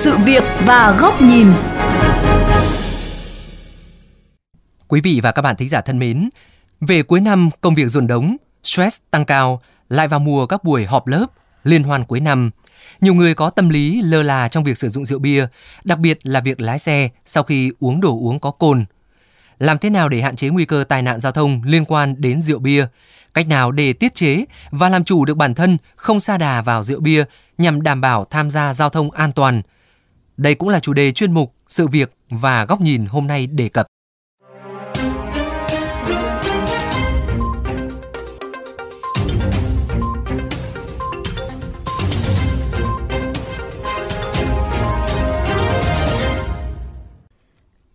sự việc và góc nhìn. Quý vị và các bạn thính giả thân mến, về cuối năm công việc dồn đống, stress tăng cao, lại vào mùa các buổi họp lớp, liên hoan cuối năm. Nhiều người có tâm lý lơ là trong việc sử dụng rượu bia, đặc biệt là việc lái xe sau khi uống đồ uống có cồn. Làm thế nào để hạn chế nguy cơ tai nạn giao thông liên quan đến rượu bia? Cách nào để tiết chế và làm chủ được bản thân không sa đà vào rượu bia nhằm đảm bảo tham gia giao thông an toàn? Đây cũng là chủ đề chuyên mục Sự việc và góc nhìn hôm nay đề cập.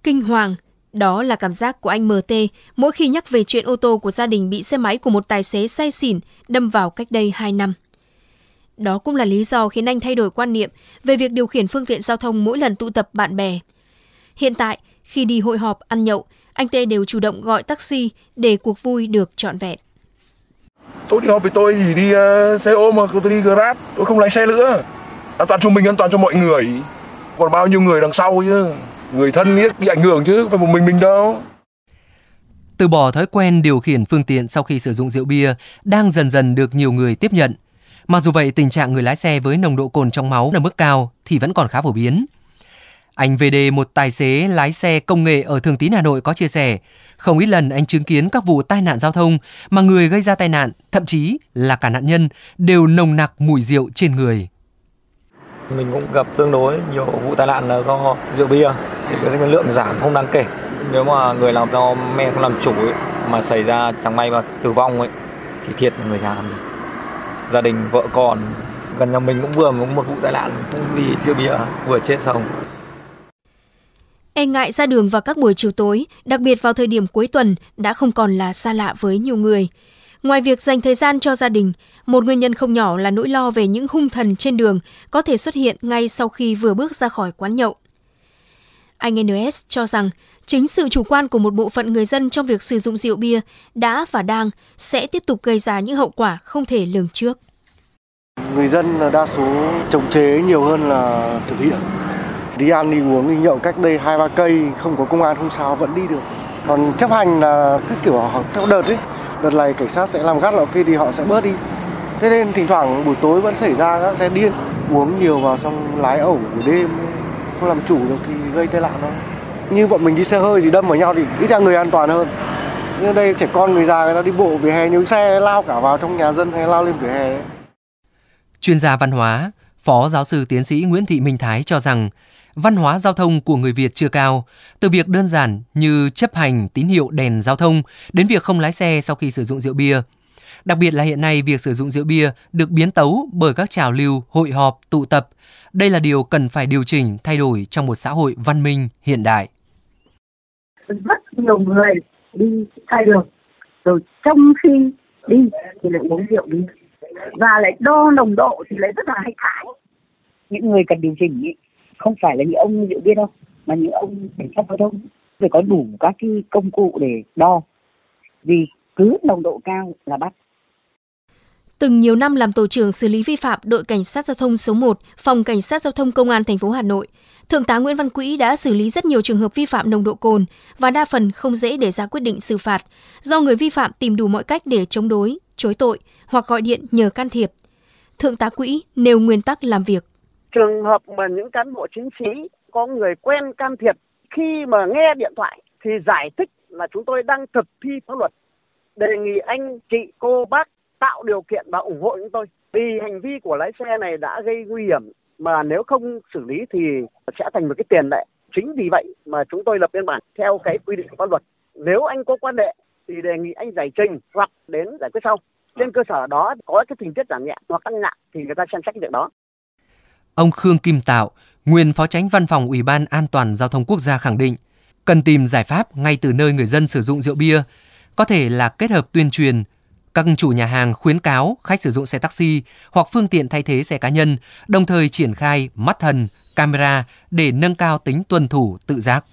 Kinh hoàng, đó là cảm giác của anh MT mỗi khi nhắc về chuyện ô tô của gia đình bị xe máy của một tài xế say xỉn đâm vào cách đây 2 năm. Đó cũng là lý do khiến anh thay đổi quan niệm về việc điều khiển phương tiện giao thông mỗi lần tụ tập bạn bè. Hiện tại, khi đi hội họp, ăn nhậu, anh Tê đều chủ động gọi taxi để cuộc vui được trọn vẹn. Tôi đi họp với tôi thì đi uh, xe ôm mà tôi đi Grab, tôi không lái xe nữa. An toàn cho mình, an toàn cho mọi người. Còn bao nhiêu người đằng sau chứ người thân biết bị ảnh hưởng chứ không phải một mình mình đâu. Từ bỏ thói quen điều khiển phương tiện sau khi sử dụng rượu bia đang dần dần được nhiều người tiếp nhận. Mặc dù vậy, tình trạng người lái xe với nồng độ cồn trong máu ở mức cao thì vẫn còn khá phổ biến. Anh VD, một tài xế lái xe công nghệ ở Thường Tín Hà Nội có chia sẻ, không ít lần anh chứng kiến các vụ tai nạn giao thông mà người gây ra tai nạn, thậm chí là cả nạn nhân, đều nồng nặc mùi rượu trên người. Mình cũng gặp tương đối nhiều vụ tai nạn là do rượu bia thì cái lượng giảm không đáng kể. Nếu mà người làm do men không làm chủ ấy, mà xảy ra chẳng may mà tử vong ấy thì thiệt người nhà mình. Gia đình vợ con gần nhà mình cũng vừa có một vụ tai nạn cũng vì rượu bia vừa chết xong. E ngại ra đường vào các buổi chiều tối, đặc biệt vào thời điểm cuối tuần đã không còn là xa lạ với nhiều người. Ngoài việc dành thời gian cho gia đình, một nguyên nhân không nhỏ là nỗi lo về những hung thần trên đường có thể xuất hiện ngay sau khi vừa bước ra khỏi quán nhậu. Anh NS cho rằng chính sự chủ quan của một bộ phận người dân trong việc sử dụng rượu bia đã và đang sẽ tiếp tục gây ra những hậu quả không thể lường trước. Người dân là đa số trồng chế nhiều hơn là thực hiện. Đi ăn đi uống đi nhậu cách đây hai ba cây không có công an không sao vẫn đi được. Còn chấp hành là cái kiểu theo đợt ấy, đợt này cảnh sát sẽ làm gắt là ok thì họ sẽ bớt đi thế nên thỉnh thoảng buổi tối vẫn xảy ra các xe điên uống nhiều vào xong lái ẩu buổi đêm không làm chủ được thì gây tai nạn thôi. Như bọn mình đi xe hơi thì đâm vào nhau thì ít ra người an toàn hơn. Nhưng đây trẻ con người già người ta đi bộ về hè nhiều xe lao cả vào trong nhà dân hay lao lên vỉa hè. Chuyên gia văn hóa phó giáo sư tiến sĩ Nguyễn Thị Minh Thái cho rằng văn hóa giao thông của người Việt chưa cao, từ việc đơn giản như chấp hành tín hiệu đèn giao thông đến việc không lái xe sau khi sử dụng rượu bia. Đặc biệt là hiện nay việc sử dụng rượu bia được biến tấu bởi các trào lưu, hội họp, tụ tập. Đây là điều cần phải điều chỉnh, thay đổi trong một xã hội văn minh hiện đại. Rất nhiều người đi sai đường, rồi trong khi đi thì lại uống rượu đi và lại đo nồng độ thì lại rất là hay thái. những người cần điều chỉnh ý, không phải là những ông rượu bia đâu mà những ông cảnh sát giao thông phải có đủ các cái công cụ để đo vì cứ nồng độ cao là bắt Từng nhiều năm làm tổ trưởng xử lý vi phạm đội cảnh sát giao thông số 1, phòng cảnh sát giao thông công an thành phố Hà Nội, Thượng tá Nguyễn Văn Quỹ đã xử lý rất nhiều trường hợp vi phạm nồng độ cồn và đa phần không dễ để ra quyết định xử phạt do người vi phạm tìm đủ mọi cách để chống đối, chối tội hoặc gọi điện nhờ can thiệp. Thượng tá Quỹ nêu nguyên tắc làm việc. Trường hợp mà những cán bộ chiến sĩ có người quen can thiệp khi mà nghe điện thoại thì giải thích là chúng tôi đang thực thi pháp luật. Đề nghị anh chị cô bác tạo điều kiện và ủng hộ chúng tôi. Vì hành vi của lái xe này đã gây nguy hiểm mà nếu không xử lý thì sẽ thành một cái tiền lệ. Chính vì vậy mà chúng tôi lập biên bản theo cái quy định của pháp luật. Nếu anh có quan hệ thì đề nghị anh giải trình hoặc đến giải quyết sau. Trên cơ sở đó có cái tình tiết giảm nhẹ hoặc tăng nặng thì người ta xem xét việc đó. Ông Khương Kim Tạo, nguyên Phó Tránh Văn phòng Ủy ban An toàn Giao thông Quốc gia khẳng định, cần tìm giải pháp ngay từ nơi người dân sử dụng rượu bia, có thể là kết hợp tuyên truyền, các chủ nhà hàng khuyến cáo khách sử dụng xe taxi hoặc phương tiện thay thế xe cá nhân, đồng thời triển khai mắt thần, camera để nâng cao tính tuân thủ tự giác.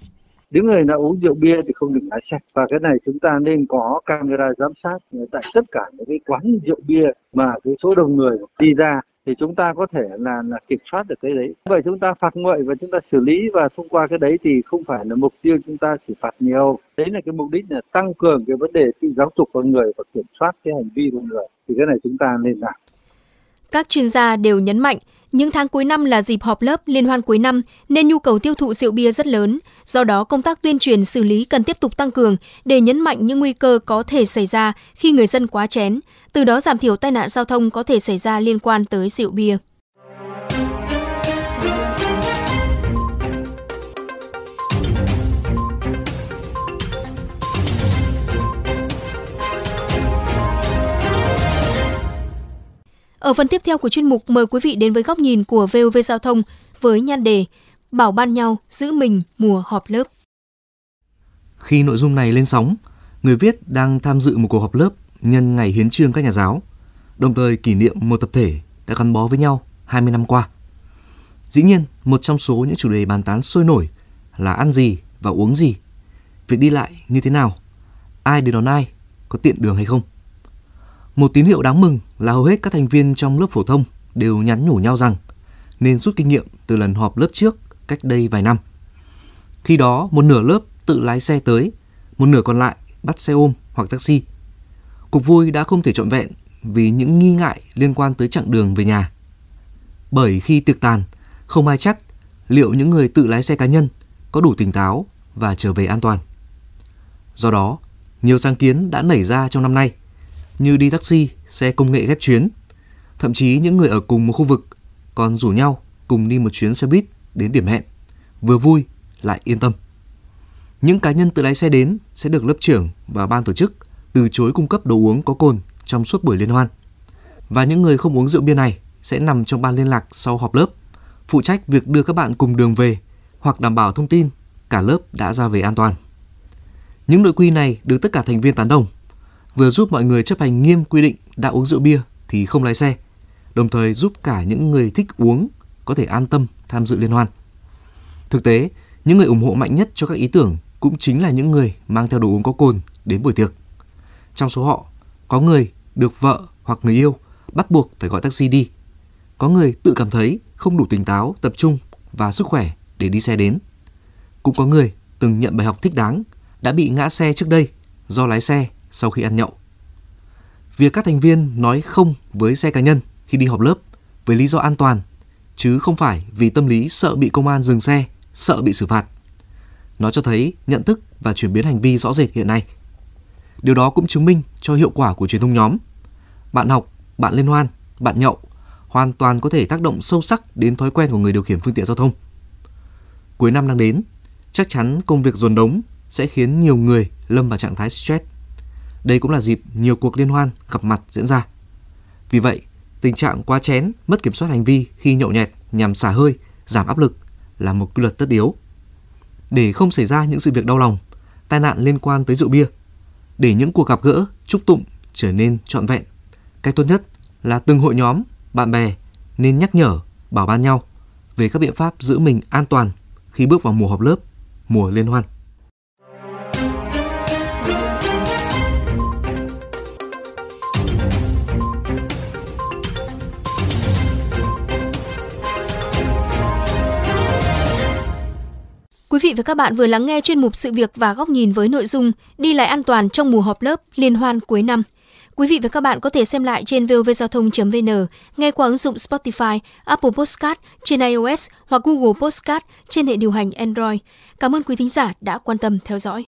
Những người đã uống rượu bia thì không được lái xe và cái này chúng ta nên có camera giám sát tại tất cả những cái quán rượu bia mà cái số đông người đi ra thì chúng ta có thể là là kiểm soát được cái đấy. Vậy chúng ta phạt nguội và chúng ta xử lý và thông qua cái đấy thì không phải là mục tiêu chúng ta chỉ phạt nhiều. Đấy là cái mục đích là tăng cường cái vấn đề giáo dục con người và kiểm soát cái hành vi của người. Thì cái này chúng ta nên làm. Các chuyên gia đều nhấn mạnh, những tháng cuối năm là dịp họp lớp, liên hoan cuối năm nên nhu cầu tiêu thụ rượu bia rất lớn. Do đó, công tác tuyên truyền xử lý cần tiếp tục tăng cường để nhấn mạnh những nguy cơ có thể xảy ra khi người dân quá chén, từ đó giảm thiểu tai nạn giao thông có thể xảy ra liên quan tới rượu bia. Ở phần tiếp theo của chuyên mục mời quý vị đến với góc nhìn của VOV Giao thông với nhan đề Bảo ban nhau giữ mình mùa họp lớp. Khi nội dung này lên sóng, người viết đang tham dự một cuộc họp lớp nhân ngày hiến trương các nhà giáo, đồng thời kỷ niệm một tập thể đã gắn bó với nhau 20 năm qua. Dĩ nhiên, một trong số những chủ đề bàn tán sôi nổi là ăn gì và uống gì, việc đi lại như thế nào, ai đến đón ai, có tiện đường hay không. Một tín hiệu đáng mừng là hầu hết các thành viên trong lớp phổ thông đều nhắn nhủ nhau rằng nên rút kinh nghiệm từ lần họp lớp trước cách đây vài năm. Khi đó, một nửa lớp tự lái xe tới, một nửa còn lại bắt xe ôm hoặc taxi. Cuộc vui đã không thể trọn vẹn vì những nghi ngại liên quan tới chặng đường về nhà. Bởi khi tiệc tàn, không ai chắc liệu những người tự lái xe cá nhân có đủ tỉnh táo và trở về an toàn. Do đó, nhiều sáng kiến đã nảy ra trong năm nay – như đi taxi, xe công nghệ ghép chuyến. Thậm chí những người ở cùng một khu vực còn rủ nhau cùng đi một chuyến xe buýt đến điểm hẹn, vừa vui lại yên tâm. Những cá nhân tự lái xe đến sẽ được lớp trưởng và ban tổ chức từ chối cung cấp đồ uống có cồn trong suốt buổi liên hoan. Và những người không uống rượu bia này sẽ nằm trong ban liên lạc sau họp lớp, phụ trách việc đưa các bạn cùng đường về hoặc đảm bảo thông tin cả lớp đã ra về an toàn. Những nội quy này được tất cả thành viên tán đồng vừa giúp mọi người chấp hành nghiêm quy định đã uống rượu bia thì không lái xe, đồng thời giúp cả những người thích uống có thể an tâm tham dự liên hoan. Thực tế, những người ủng hộ mạnh nhất cho các ý tưởng cũng chính là những người mang theo đồ uống có cồn đến buổi tiệc. Trong số họ, có người được vợ hoặc người yêu bắt buộc phải gọi taxi đi. Có người tự cảm thấy không đủ tỉnh táo, tập trung và sức khỏe để đi xe đến. Cũng có người từng nhận bài học thích đáng đã bị ngã xe trước đây do lái xe sau khi ăn nhậu. Việc các thành viên nói không với xe cá nhân khi đi họp lớp với lý do an toàn, chứ không phải vì tâm lý sợ bị công an dừng xe, sợ bị xử phạt. Nó cho thấy nhận thức và chuyển biến hành vi rõ rệt hiện nay. Điều đó cũng chứng minh cho hiệu quả của truyền thông nhóm. Bạn học, bạn liên hoan, bạn nhậu hoàn toàn có thể tác động sâu sắc đến thói quen của người điều khiển phương tiện giao thông. Cuối năm đang đến, chắc chắn công việc dồn đống sẽ khiến nhiều người lâm vào trạng thái stress. Đây cũng là dịp nhiều cuộc liên hoan gặp mặt diễn ra. Vì vậy, tình trạng quá chén, mất kiểm soát hành vi khi nhậu nhẹt nhằm xả hơi, giảm áp lực là một quy luật tất yếu. Để không xảy ra những sự việc đau lòng, tai nạn liên quan tới rượu bia, để những cuộc gặp gỡ, chúc tụng trở nên trọn vẹn, cách tốt nhất là từng hội nhóm, bạn bè nên nhắc nhở, bảo ban nhau về các biện pháp giữ mình an toàn khi bước vào mùa họp lớp, mùa liên hoan. Quý vị và các bạn vừa lắng nghe chuyên mục sự việc và góc nhìn với nội dung đi lại an toàn trong mùa họp lớp liên hoan cuối năm. Quý vị và các bạn có thể xem lại trên vovgiao thông.vn, nghe qua ứng dụng Spotify, Apple Podcast trên iOS hoặc Google Podcast trên hệ điều hành Android. Cảm ơn quý thính giả đã quan tâm theo dõi.